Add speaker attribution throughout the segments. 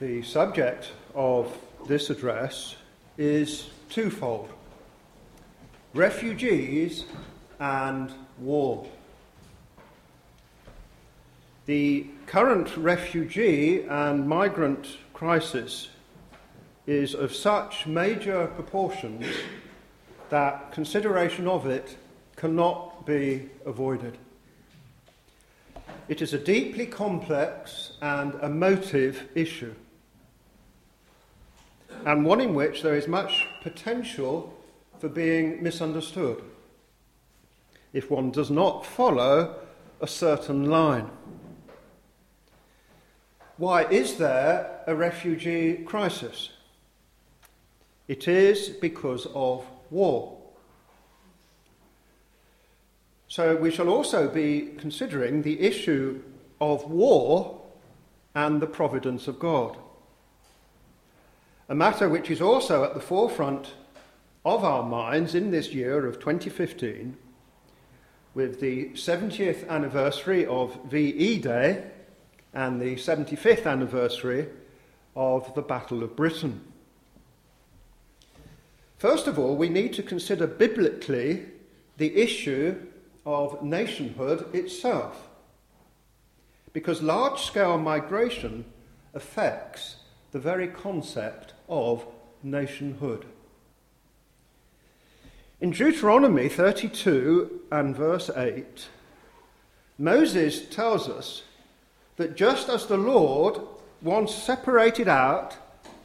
Speaker 1: The subject of this address is twofold refugees and war. The current refugee and migrant crisis is of such major proportions that consideration of it cannot be avoided. It is a deeply complex and emotive issue, and one in which there is much potential for being misunderstood if one does not follow a certain line. Why is there a refugee crisis? It is because of war. So we shall also be considering the issue of war and the providence of God. A matter which is also at the forefront of our minds in this year of 2015, with the 70th anniversary of VE Day and the 75th anniversary of the Battle of Britain. First of all, we need to consider biblically the issue of nationhood itself. Because large scale migration affects the very concept of nationhood. In Deuteronomy 32 and verse 8, Moses tells us that just as the Lord once separated out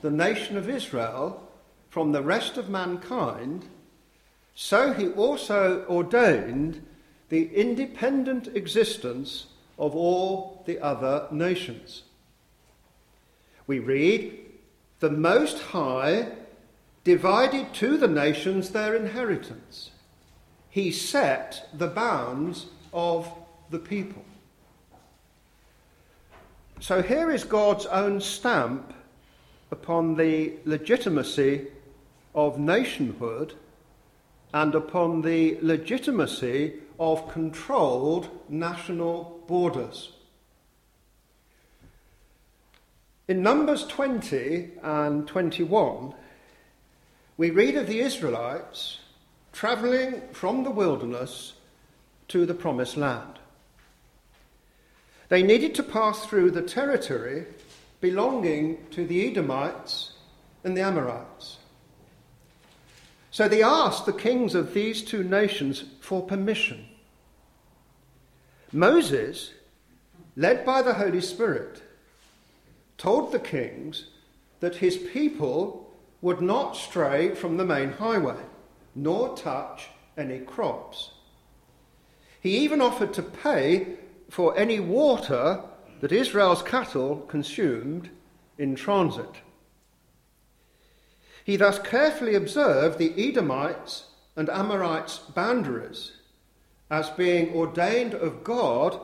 Speaker 1: the nation of Israel from the rest of mankind, so he also ordained the independent existence of all the other nations. We read, The Most High divided to the nations their inheritance. He set the bounds of the people. So here is God's own stamp upon the legitimacy of nationhood and upon the legitimacy of controlled national borders. In Numbers 20 and 21, we read of the Israelites travelling from the wilderness to the promised land. They needed to pass through the territory belonging to the Edomites and the Amorites. So they asked the kings of these two nations for permission. Moses, led by the Holy Spirit, told the kings that his people would not stray from the main highway, nor touch any crops. He even offered to pay for any water that Israel's cattle consumed in transit. He thus carefully observed the Edomites and Amorites' boundaries as being ordained of God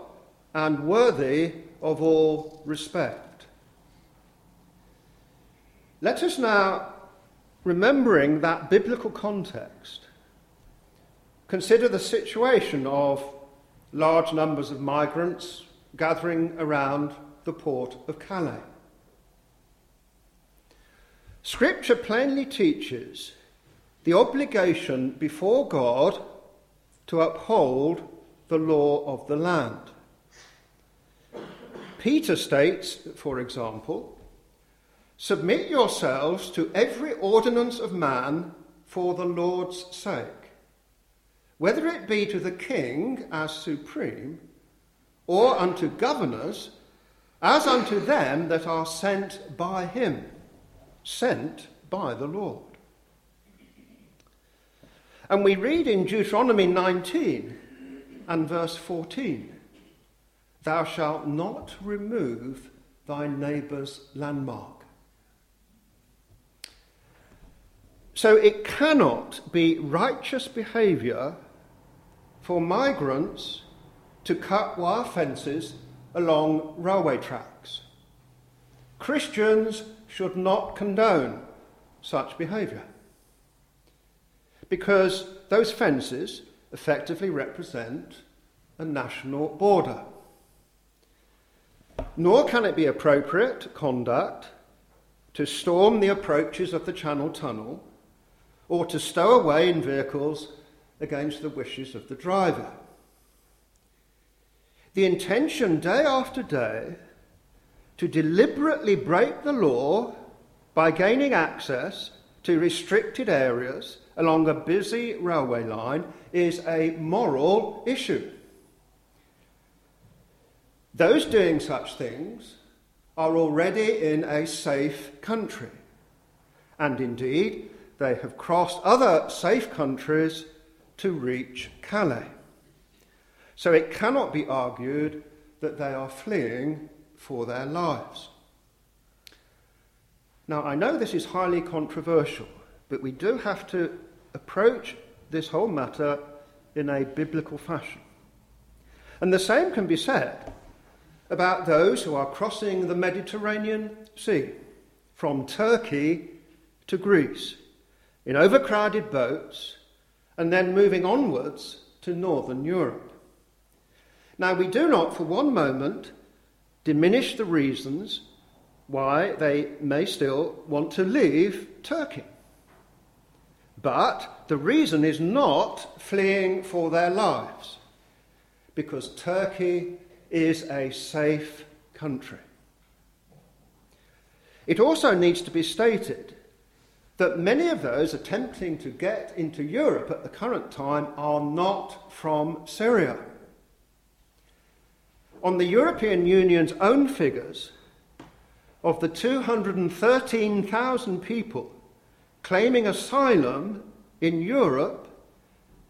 Speaker 1: and worthy of all respect. Let us now, remembering that biblical context, consider the situation of large numbers of migrants gathering around the port of Calais. Scripture plainly teaches the obligation before God to uphold the law of the land. Peter states, for example, Submit yourselves to every ordinance of man for the Lord's sake, whether it be to the king as supreme, or unto governors, as unto them that are sent by him sent by the Lord. And we read in Deuteronomy 19 and verse 14 Thou shalt not remove thy neighbour's landmark. So it cannot be righteous behaviour for migrants to cut wire fences along railway tracks. Christians should not condone such behaviour. Because those fences effectively represent a national border. Nor can it be appropriate conduct to storm the approaches of the Channel Tunnel or to stow away in vehicles against the wishes of the driver. The intention day after day to deliberately break the law by gaining access to restricted areas along a busy railway line is a moral issue. Those doing such things are already in a safe country, and indeed they have crossed other safe countries to reach Calais. So it cannot be argued that they are fleeing for their lives. Now, I know this is highly controversial, but we do have to approach this whole matter in a biblical fashion. And the same can be said about those who are crossing the Mediterranean Sea from Turkey to Greece in overcrowded boats and then moving onwards to northern Europe. Now, we do not for one moment diminish the reasons why they may still want to leave Turkey. But the reason is not fleeing for their lives, because Turkey is a safe country. It also needs to be stated that many of those attempting to get into Europe at the current time are not from Syria. On the European Union's own figures, of the 213,000 people claiming asylum in Europe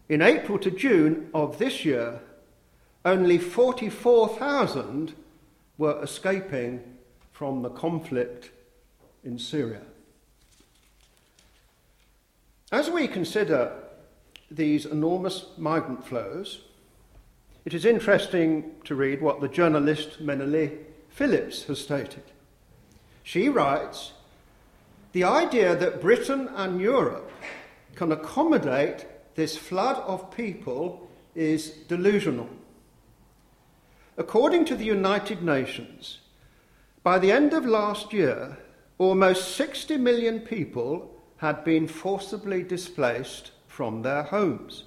Speaker 1: in April to June of this year, only 44,000 were escaping from the conflict in Syria. As we consider these enormous migrant flows, it is interesting to read what the journalist Melanie Phillips has stated. She writes The idea that Britain and Europe can accommodate this flood of people is delusional. According to the United Nations, by the end of last year, almost 60 million people had been forcibly displaced from their homes.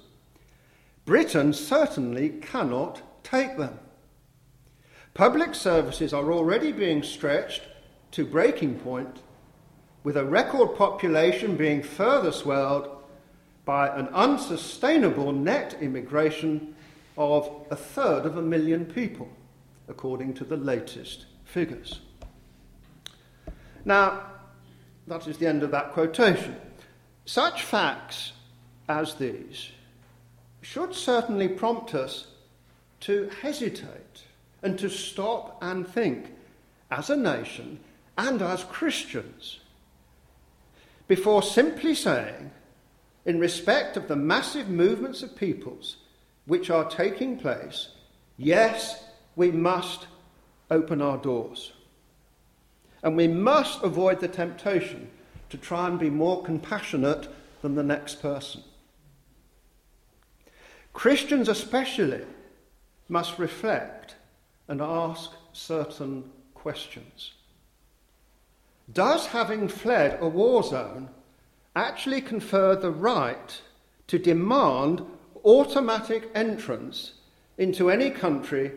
Speaker 1: Britain certainly cannot take them. Public services are already being stretched to breaking point, with a record population being further swelled by an unsustainable net immigration of a third of a million people, according to the latest figures. Now, that is the end of that quotation. Such facts as these should certainly prompt us to hesitate and to stop and think as a nation and as Christians before simply saying, in respect of the massive movements of peoples which are taking place, yes, we must open our doors. And we must avoid the temptation to try and be more compassionate than the next person. Christians, especially, must reflect and ask certain questions. Does having fled a war zone actually confer the right to demand automatic entrance into any country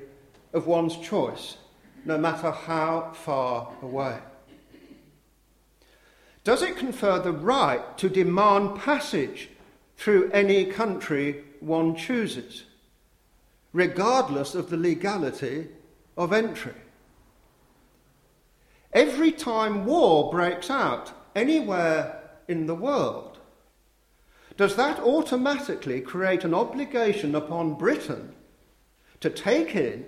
Speaker 1: of one's choice, no matter how far away? Does it confer the right to demand passage through any country one chooses, regardless of the legality of entry? Every time war breaks out anywhere in the world, does that automatically create an obligation upon Britain to take in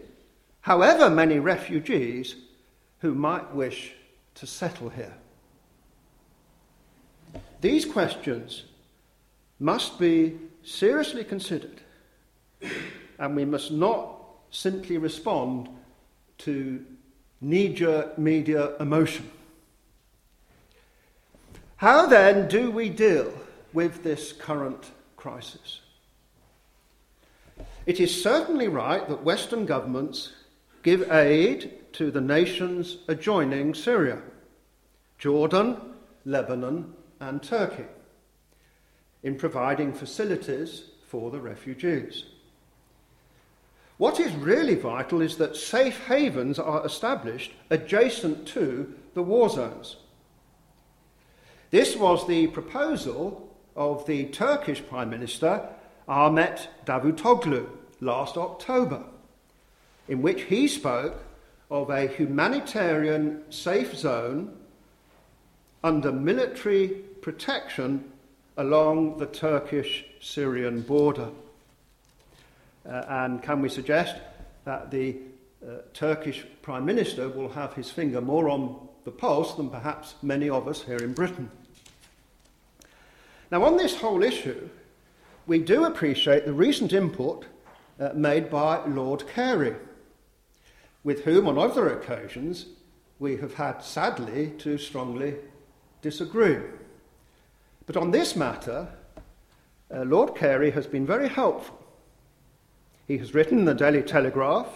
Speaker 1: however many refugees who might wish to settle here? These questions must be seriously considered, and we must not simply respond to knee jerk media emotion. How then do we deal with this current crisis? It is certainly right that Western governments give aid to the nations adjoining Syria, Jordan, Lebanon, and Turkey in providing facilities for the refugees. What is really vital is that safe havens are established adjacent to the war zones. This was the proposal of the Turkish Prime Minister Ahmet Davutoglu last October, in which he spoke of a humanitarian safe zone under military protection along the Turkish Syrian border. Uh, and can we suggest that the uh, Turkish Prime Minister will have his finger more on the pulse than perhaps many of us here in Britain? Now, on this whole issue, we do appreciate the recent input uh, made by Lord Carey, with whom on other occasions we have had sadly to strongly disagree. But on this matter, uh, Lord Carey has been very helpful. He has written in the Daily Telegraph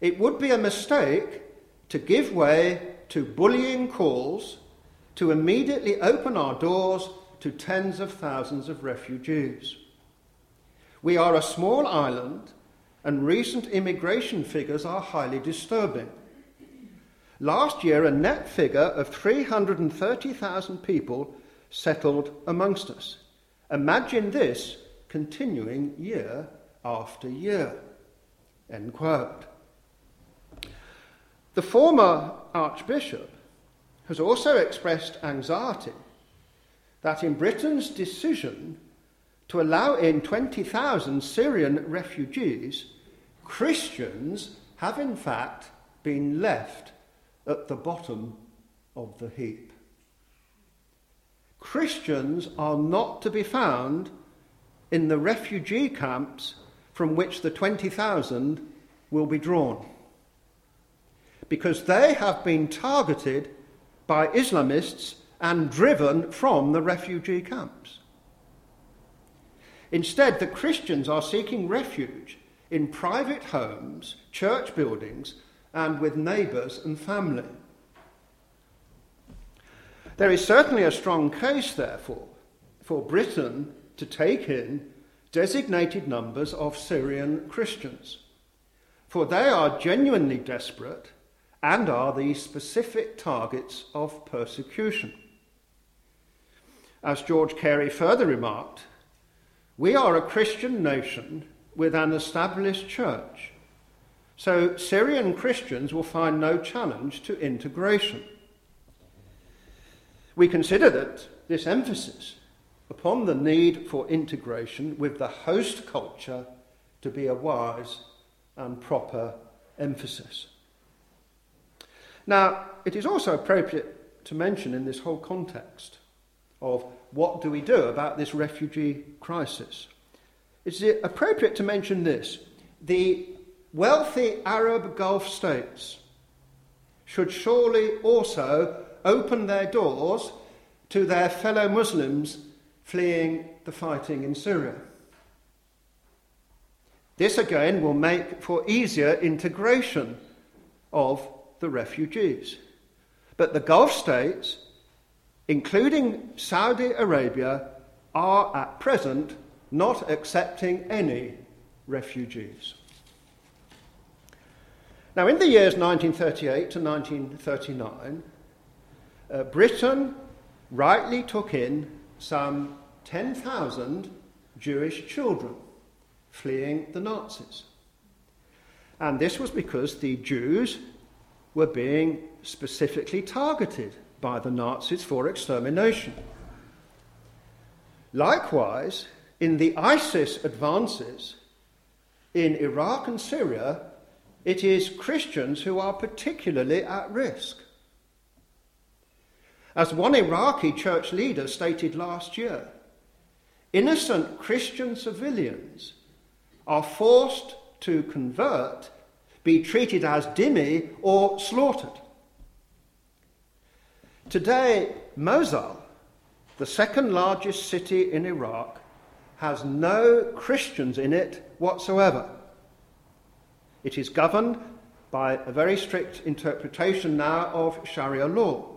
Speaker 1: it would be a mistake to give way to bullying calls to immediately open our doors to tens of thousands of refugees. We are a small island, and recent immigration figures are highly disturbing. Last year, a net figure of 330,000 people settled amongst us. Imagine this continuing year after year. End quote. The former Archbishop has also expressed anxiety that in Britain's decision to allow in 20,000 Syrian refugees, Christians have in fact been left at the bottom of the heap. Christians are not to be found in the refugee camps from which the 20,000 will be drawn. Because they have been targeted by Islamists and driven from the refugee camps. Instead, the Christians are seeking refuge in private homes, church buildings, and with neighbours and family. There is certainly a strong case, therefore, for Britain to take in designated numbers of Syrian Christians, for they are genuinely desperate and are the specific targets of persecution. As George Carey further remarked, we are a Christian nation with an established church, so Syrian Christians will find no challenge to integration. We consider that this emphasis upon the need for integration with the host culture to be a wise and proper emphasis. Now, it is also appropriate to mention in this whole context of what do we do about this refugee crisis. It's appropriate to mention this. The wealthy Arab Gulf states should surely also open their doors to their fellow Muslims fleeing the fighting in Syria. This again will make for easier integration of the refugees. But the Gulf states, including Saudi Arabia, are at present not accepting any refugees. Now, in the years 1938 to 1939, uh, Britain rightly took in some 10,000 Jewish children fleeing the Nazis. And this was because the Jews were being specifically targeted by the Nazis for extermination. Likewise, in the ISIS advances in Iraq and Syria, it is Christians who are particularly at risk. As one Iraqi church leader stated last year, innocent Christian civilians are forced to convert, be treated as dhimmi, or slaughtered. Today, Mosul, the second largest city in Iraq, has no Christians in it whatsoever. It is governed by a very strict interpretation now of Sharia law.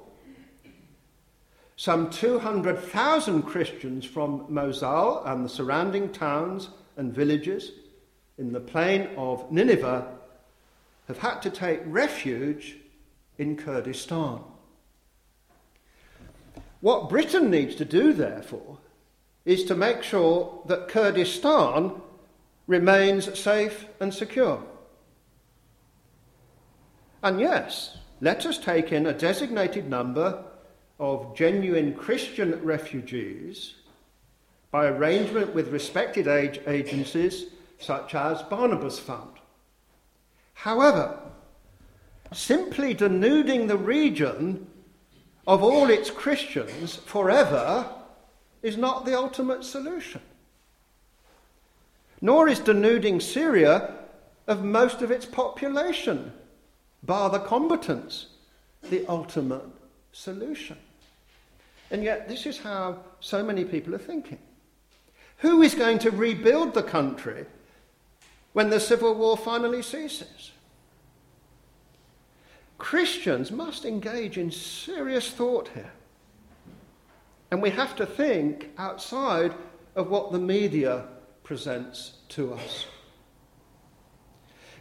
Speaker 1: Some 200,000 Christians from Mosul and the surrounding towns and villages in the plain of Nineveh have had to take refuge in Kurdistan. What Britain needs to do, therefore, is to make sure that Kurdistan remains safe and secure. And yes, let us take in a designated number of genuine Christian refugees by arrangement with respected age agencies such as Barnabas Fund. However, simply denuding the region of all its Christians forever is not the ultimate solution. Nor is denuding Syria of most of its population, bar the combatants, the ultimate solution. And yet, this is how so many people are thinking. Who is going to rebuild the country when the civil war finally ceases? Christians must engage in serious thought here. And we have to think outside of what the media presents to us.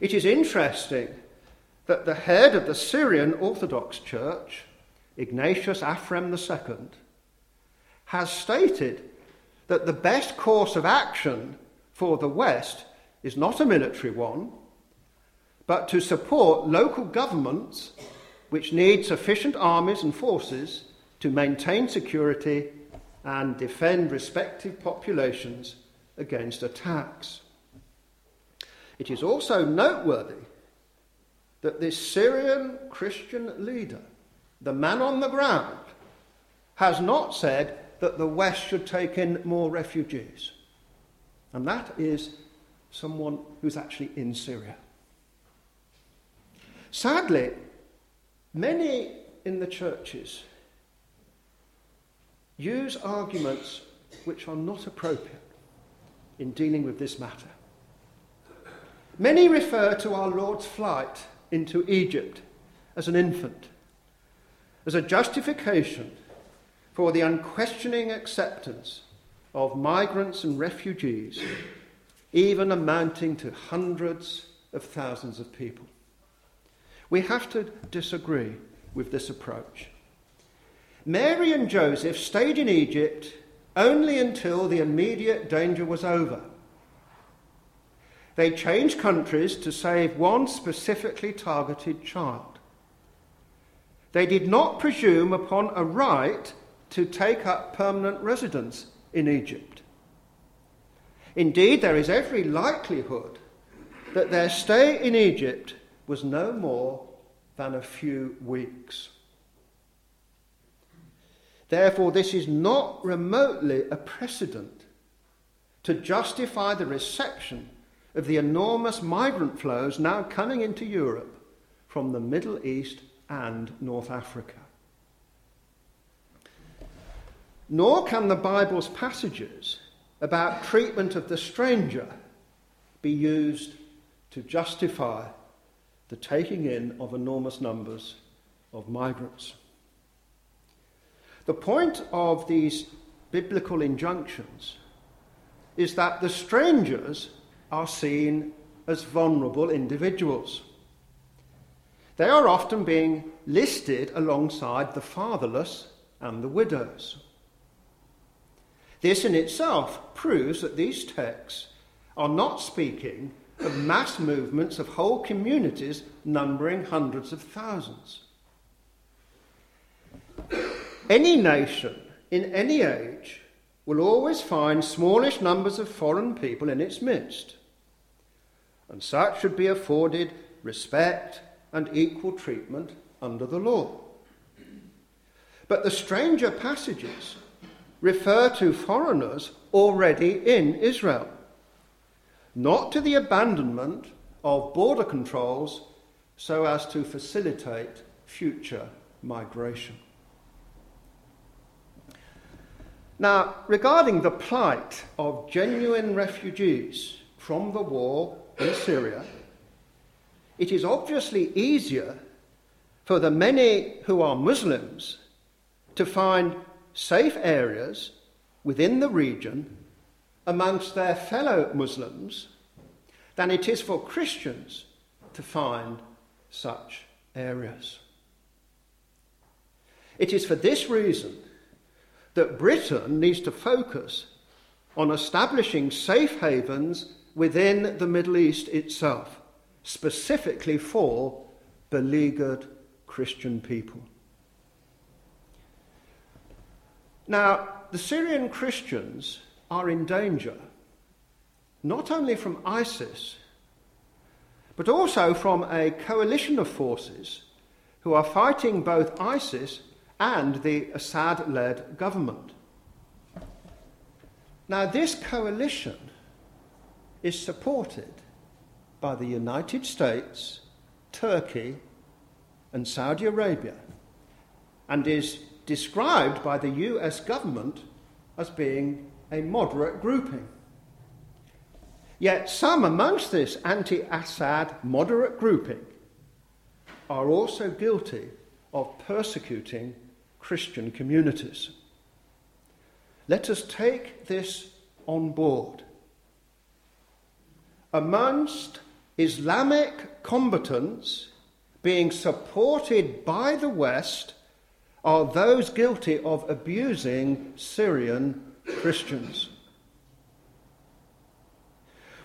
Speaker 1: It is interesting that the head of the Syrian Orthodox Church, Ignatius Aphrem II, has stated that the best course of action for the West is not a military one, but to support local governments which need sufficient armies and forces to maintain security and defend respective populations against attacks. It is also noteworthy that this Syrian Christian leader, the man on the ground, has not said that the West should take in more refugees. And that is someone who's actually in Syria. Sadly, many in the churches use arguments which are not appropriate in dealing with this matter. Many refer to our Lord's flight into Egypt as an infant, as a justification for the unquestioning acceptance of migrants and refugees, even amounting to hundreds of thousands of people. We have to disagree with this approach. Mary and Joseph stayed in Egypt only until the immediate danger was over. They changed countries to save one specifically targeted child. They did not presume upon a right to take up permanent residence in Egypt. Indeed, there is every likelihood that their stay in Egypt was no more than a few weeks. Therefore, this is not remotely a precedent to justify the reception of the enormous migrant flows now coming into Europe from the Middle East and North Africa. Nor can the Bible's passages about treatment of the stranger be used to justify the taking in of enormous numbers of migrants. The point of these biblical injunctions is that the strangers are seen as vulnerable individuals. They are often being listed alongside the fatherless and the widows. This in itself proves that these texts are not speaking of mass movements of whole communities numbering hundreds of thousands. Any nation in any age will always find smallish numbers of foreign people in its midst, and such should be afforded respect and equal treatment under the law. But the stranger passages refer to foreigners already in Israel, not to the abandonment of border controls so as to facilitate future migration. Now, regarding the plight of genuine refugees from the war in Syria, it is obviously easier for the many who are Muslims to find safe areas within the region amongst their fellow Muslims than it is for Christians to find such areas. It is for this reason that Britain needs to focus on establishing safe havens within the Middle East itself, specifically for beleaguered Christian people. Now, the Syrian Christians are in danger, not only from ISIS, but also from a coalition of forces who are fighting both ISIS and the Assad led government. Now, this coalition is supported by the United States, Turkey, and Saudi Arabia, and is described by the US government as being a moderate grouping. Yet some amongst this anti Assad moderate grouping are also guilty of persecuting Christian communities. Let us take this on board. Amongst Islamic combatants being supported by the West are those guilty of abusing Syrian Christians.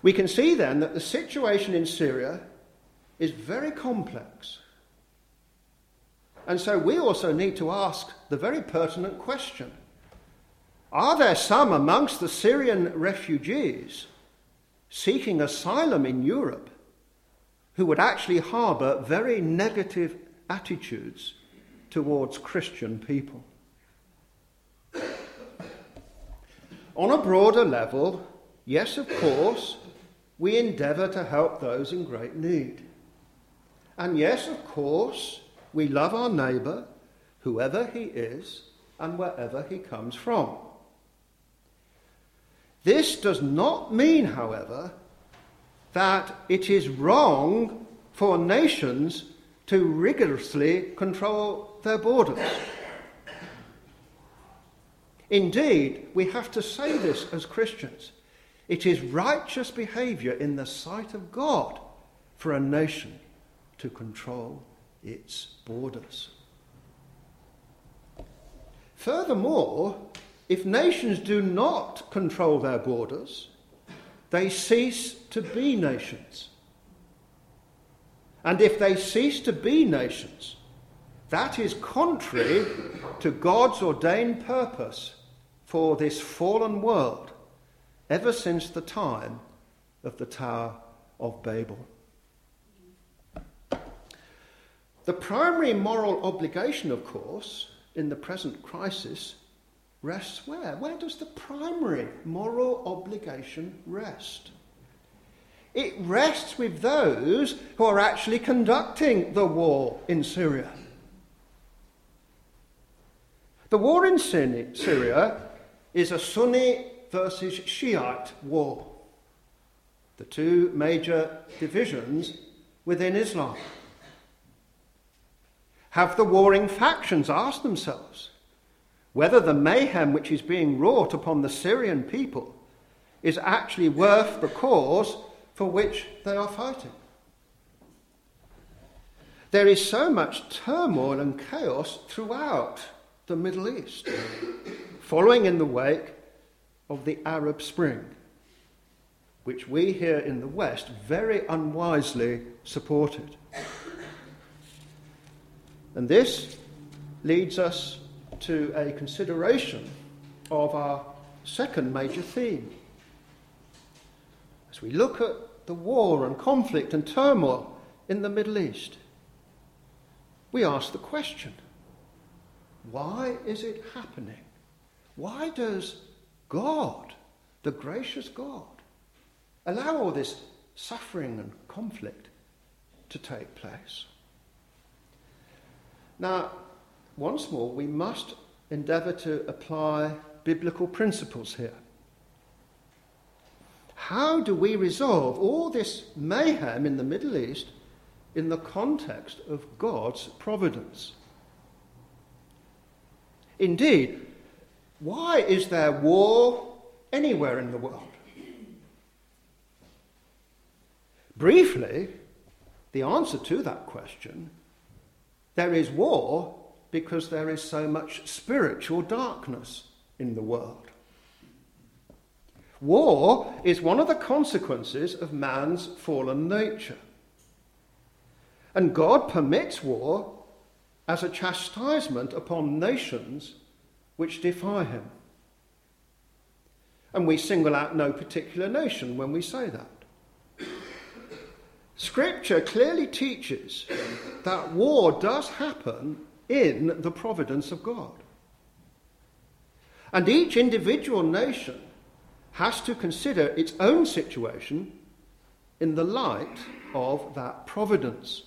Speaker 1: We can see then that the situation in Syria is very complex. And so we also need to ask the very pertinent question Are there some amongst the Syrian refugees seeking asylum in Europe who would actually harbour very negative attitudes towards Christian people? On a broader level, yes, of course, we endeavour to help those in great need. And yes, of course, we love our neighbour, whoever he is and wherever he comes from. This does not mean, however, that it is wrong for nations to rigorously control their borders. Indeed, we have to say this as Christians. It is righteous behavior in the sight of God for a nation to control its borders. Furthermore, if nations do not control their borders, they cease to be nations. And if they cease to be nations, that is contrary to God's ordained purpose for this fallen world ever since the time of the Tower of Babel. The primary moral obligation, of course, in the present crisis rests where? Where does the primary moral obligation rest? It rests with those who are actually conducting the war in Syria. The war in Syria is a Sunni versus Shiite war, the two major divisions within Islam. Have the warring factions asked themselves whether the mayhem which is being wrought upon the Syrian people is actually worth the cause for which they are fighting? There is so much turmoil and chaos throughout the Middle East following in the wake of the Arab Spring, which we here in the West very unwisely supported. And this leads us to a consideration of our second major theme. As we look at the war and conflict and turmoil in the Middle East, we ask the question why is it happening? Why does God, the gracious God, allow all this suffering and conflict to take place? Now, once more, we must endeavour to apply biblical principles here. How do we resolve all this mayhem in the Middle East in the context of God's providence? Indeed, why is there war anywhere in the world? Briefly, the answer to that question there is war because there is so much spiritual darkness in the world. War is one of the consequences of man's fallen nature. And God permits war as a chastisement upon nations which defy him. And we single out no particular nation when we say that. Scripture clearly teaches that war does happen in the providence of God. And each individual nation has to consider its own situation in the light of that providence.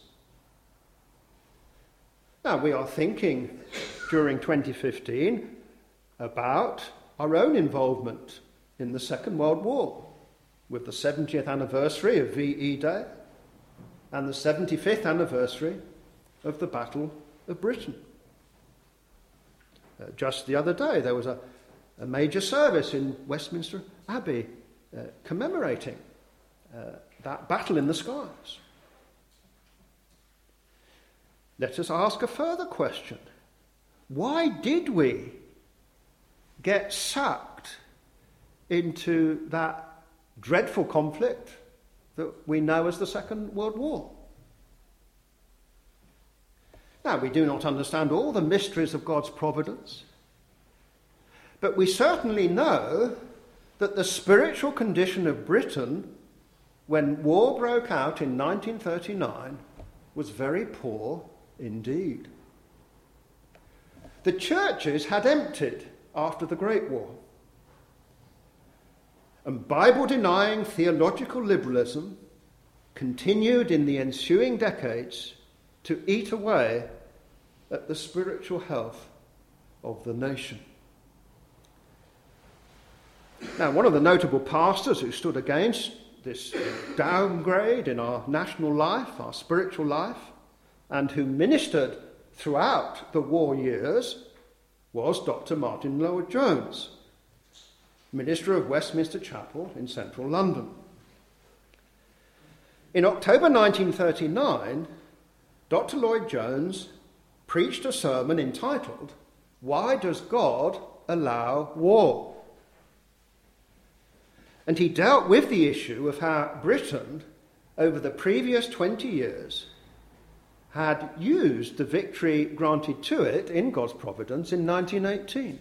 Speaker 1: Now, we are thinking during 2015 about our own involvement in the Second World War with the 70th anniversary of VE Day and the 75th anniversary of the Battle of Britain. Uh, just the other day, there was a, a major service in Westminster Abbey uh, commemorating uh, that battle in the skies. Let us ask a further question. Why did we get sucked into that dreadful conflict that we know as the Second World War? Now, we do not understand all the mysteries of God's providence, but we certainly know that the spiritual condition of Britain when war broke out in 1939 was very poor indeed. The churches had emptied after the Great War. And Bible denying theological liberalism continued in the ensuing decades to eat away at the spiritual health of the nation. Now, one of the notable pastors who stood against this downgrade in our national life, our spiritual life, and who ministered throughout the war years was Dr. Martyn Lloyd Jones, minister of Westminster Chapel in central London. In October 1939, Dr. Lloyd Jones preached a sermon entitled, Why Does God Allow War? And he dealt with the issue of how Britain, over the previous 20 years, had used the victory granted to it in God's providence in 1918.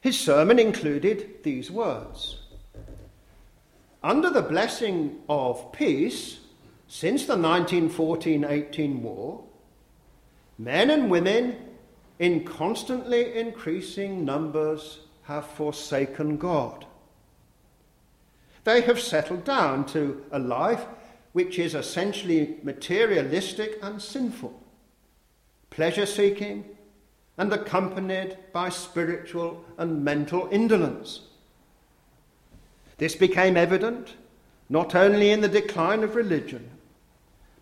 Speaker 1: His sermon included these words Under the blessing of peace, since the 1914 18 war, men and women in constantly increasing numbers have forsaken God. They have settled down to a life which is essentially materialistic and sinful, pleasure seeking, and accompanied by spiritual and mental indolence. This became evident not only in the decline of religion,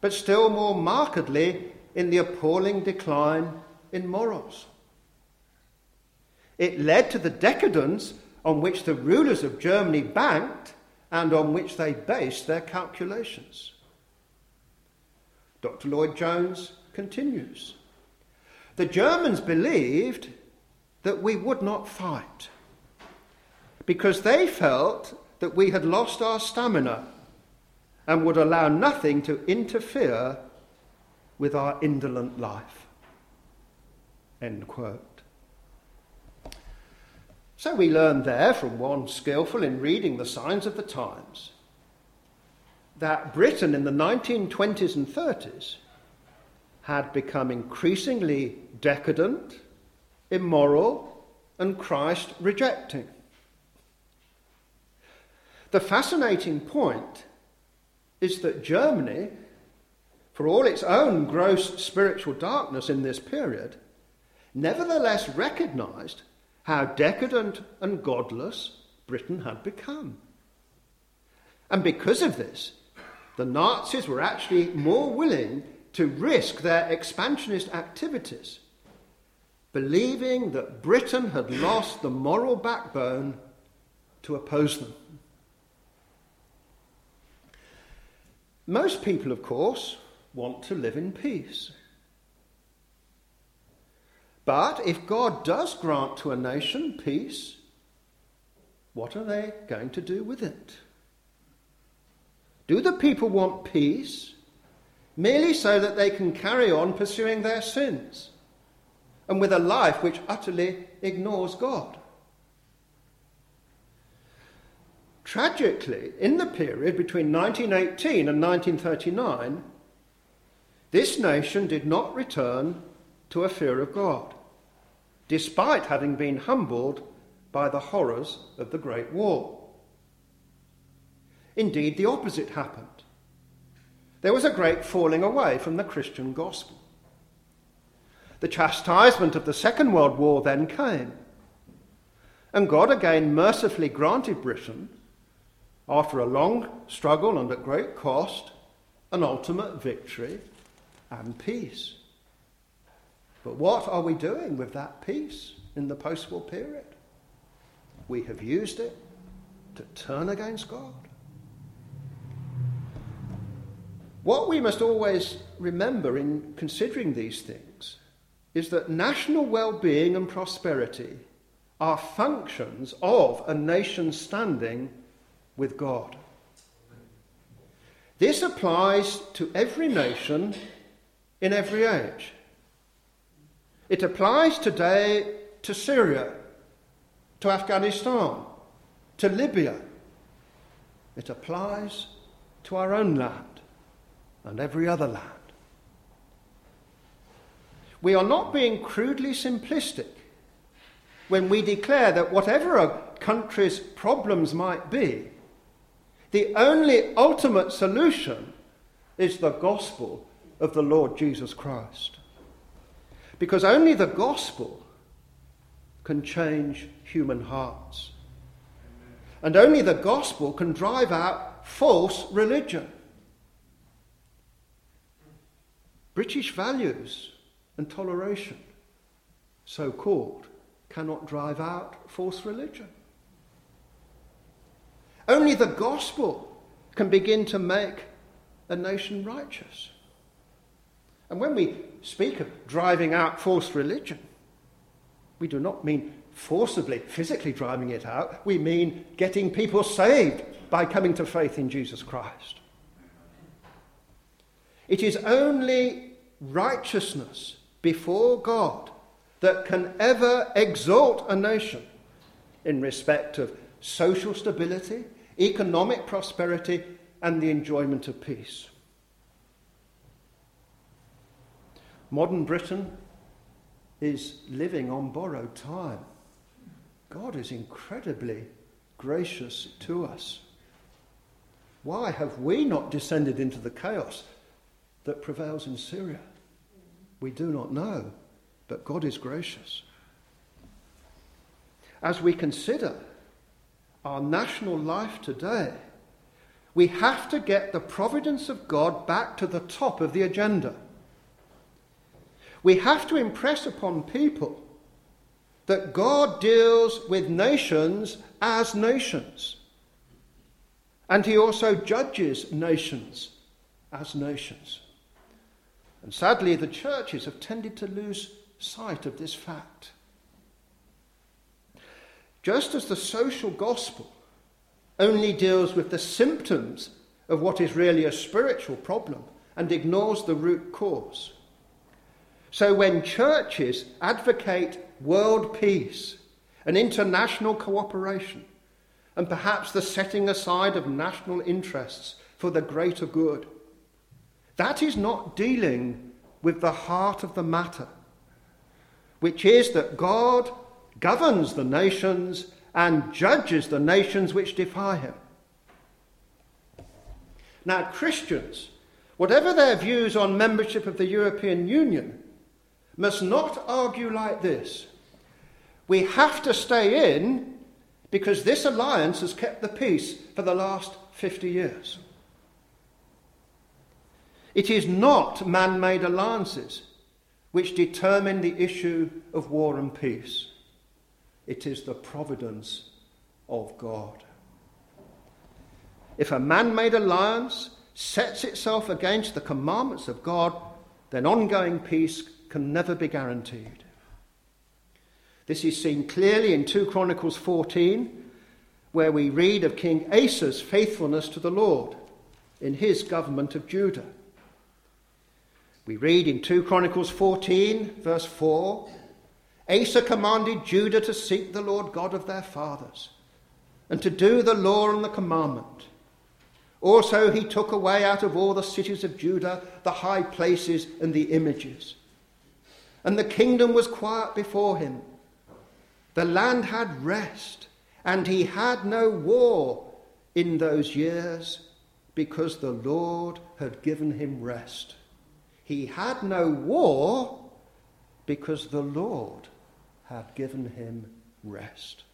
Speaker 1: but still more markedly in the appalling decline in morals. It led to the decadence on which the rulers of Germany banked and on which they based their calculations. Dr. Lloyd Jones continues. The Germans believed that we would not fight because they felt that we had lost our stamina and would allow nothing to interfere with our indolent life. End quote. So we learn there from one skillful in reading the signs of the times that Britain in the 1920s and 30s had become increasingly decadent, immoral, and Christ rejecting. The fascinating point is that Germany, for all its own gross spiritual darkness in this period, nevertheless recognized how decadent and godless Britain had become. And because of this, the Nazis were actually more willing to risk their expansionist activities, believing that Britain had lost the moral backbone to oppose them. Most people, of course, want to live in peace. But if God does grant to a nation peace, what are they going to do with it? Do the people want peace merely so that they can carry on pursuing their sins and with a life which utterly ignores God? Tragically, in the period between 1918 and 1939, this nation did not return to a fear of God, despite having been humbled by the horrors of the Great War. Indeed, the opposite happened. There was a great falling away from the Christian gospel. The chastisement of the Second World War then came, and God again mercifully granted Britain after a long struggle and at great cost, an ultimate victory and peace. But what are we doing with that peace in the post war period? We have used it to turn against God. What we must always remember in considering these things is that national well being and prosperity are functions of a nation's standing with God. This applies to every nation in every age. It applies today to Syria, to Afghanistan, to Libya. It applies to our own land and every other land. We are not being crudely simplistic when we declare that whatever a country's problems might be, the only ultimate solution is the gospel of the Lord Jesus Christ. Because only the gospel can change human hearts. And only the gospel can drive out false religion. British values and toleration, so called, cannot drive out false religion. Only the gospel can begin to make a nation righteous. And when we speak of driving out false religion, we do not mean forcibly, physically driving it out. We mean getting people saved by coming to faith in Jesus Christ. It is only righteousness before God that can ever exalt a nation in respect of social stability, economic prosperity, and the enjoyment of peace. Modern Britain is living on borrowed time. God is incredibly gracious to us. Why have we not descended into the chaos that prevails in Syria? We do not know, but God is gracious. As we consider our national life today, we have to get the providence of God back to the top of the agenda. We have to impress upon people that God deals with nations as nations. And he also judges nations as nations. And sadly, the churches have tended to lose sight of this fact. Just as the social gospel only deals with the symptoms of what is really a spiritual problem and ignores the root cause. So when churches advocate world peace and international cooperation, and perhaps the setting aside of national interests for the greater good, that is not dealing with the heart of the matter, which is that God governs the nations and judges the nations which defy him. Now, Christians, whatever their views on membership of the European Union, must not argue like this. We have to stay in because this alliance has kept the peace for the last 50 years. It is not man made alliances which determine the issue of war and peace. It is the providence of God. If a man made alliance sets itself against the commandments of God, then ongoing peace can never be guaranteed. This is seen clearly in 2 Chronicles 14, where we read of King Asa's faithfulness to the Lord in his government of Judah. We read in 2 Chronicles 14, verse 4 Asa commanded Judah to seek the Lord God of their fathers and to do the law and the commandment. Also, he took away out of all the cities of Judah the high places and the images. And the kingdom was quiet before him. The land had rest, and he had no war in those years because the Lord had given him rest. He had no war because the Lord had given him rest.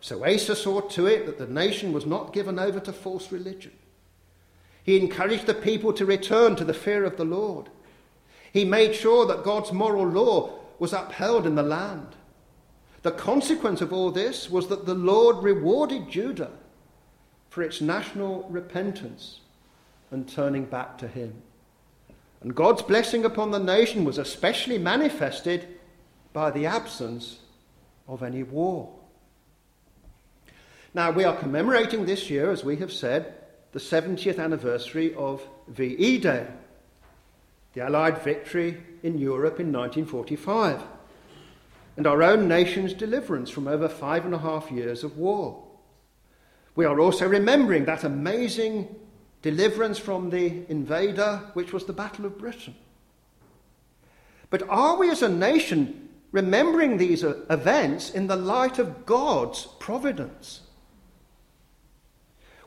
Speaker 1: So Asa saw to it that the nation was not given over to false religion. He encouraged the people to return to the fear of the Lord. He made sure that God's moral law was upheld in the land. The consequence of all this was that the Lord rewarded Judah for its national repentance and turning back to Him. And God's blessing upon the nation was especially manifested by the absence of any war. Now, we are commemorating this year, as we have said, the 70th anniversary of VE Day, the Allied victory in Europe in 1945, and our own nation's deliverance from over five and a half years of war. We are also remembering that amazing deliverance from the invader, which was the Battle of Britain. But are we as a nation remembering these uh, events in the light of God's providence?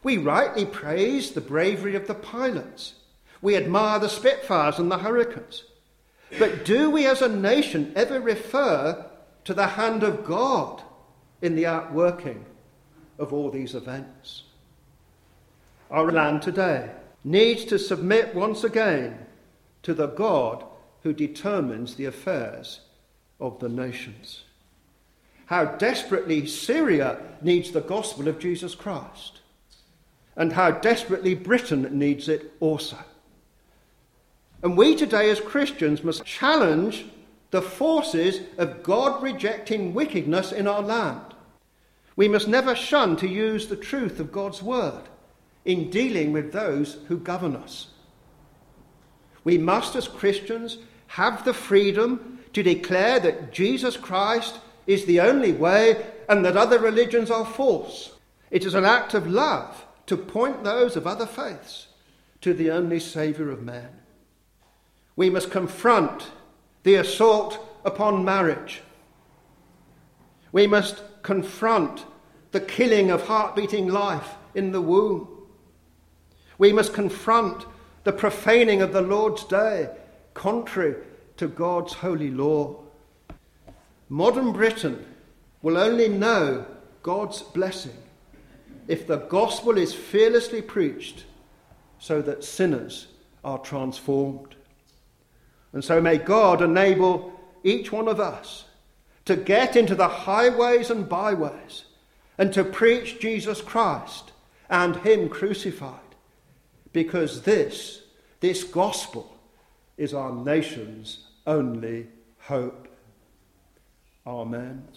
Speaker 1: We rightly praise the bravery of the pilots. We admire the Spitfires and the Hurricanes. But do we as a nation ever refer to the hand of God in the outworking of all these events? Our land today needs to submit once again to the God who determines the affairs of the nations. How desperately Syria needs the gospel of Jesus Christ, and how desperately Britain needs it also. And we today, as Christians, must challenge the forces of God rejecting wickedness in our land. We must never shun to use the truth of God's word in dealing with those who govern us. We must, as Christians, have the freedom to declare that Jesus Christ is the only way and that other religions are false. It is an act of love to point those of other faiths to the only Saviour of man. We must confront the assault upon marriage. We must confront the killing of heart beating life in the womb. We must confront the profaning of the Lord's day, contrary to God's holy law. Modern Britain will only know God's blessing if the gospel is fearlessly preached so that sinners are transformed. And so may God enable each one of us to get into the highways and byways and to preach Jesus Christ and Him crucified because this, this gospel, is our nation's only hope. Amen.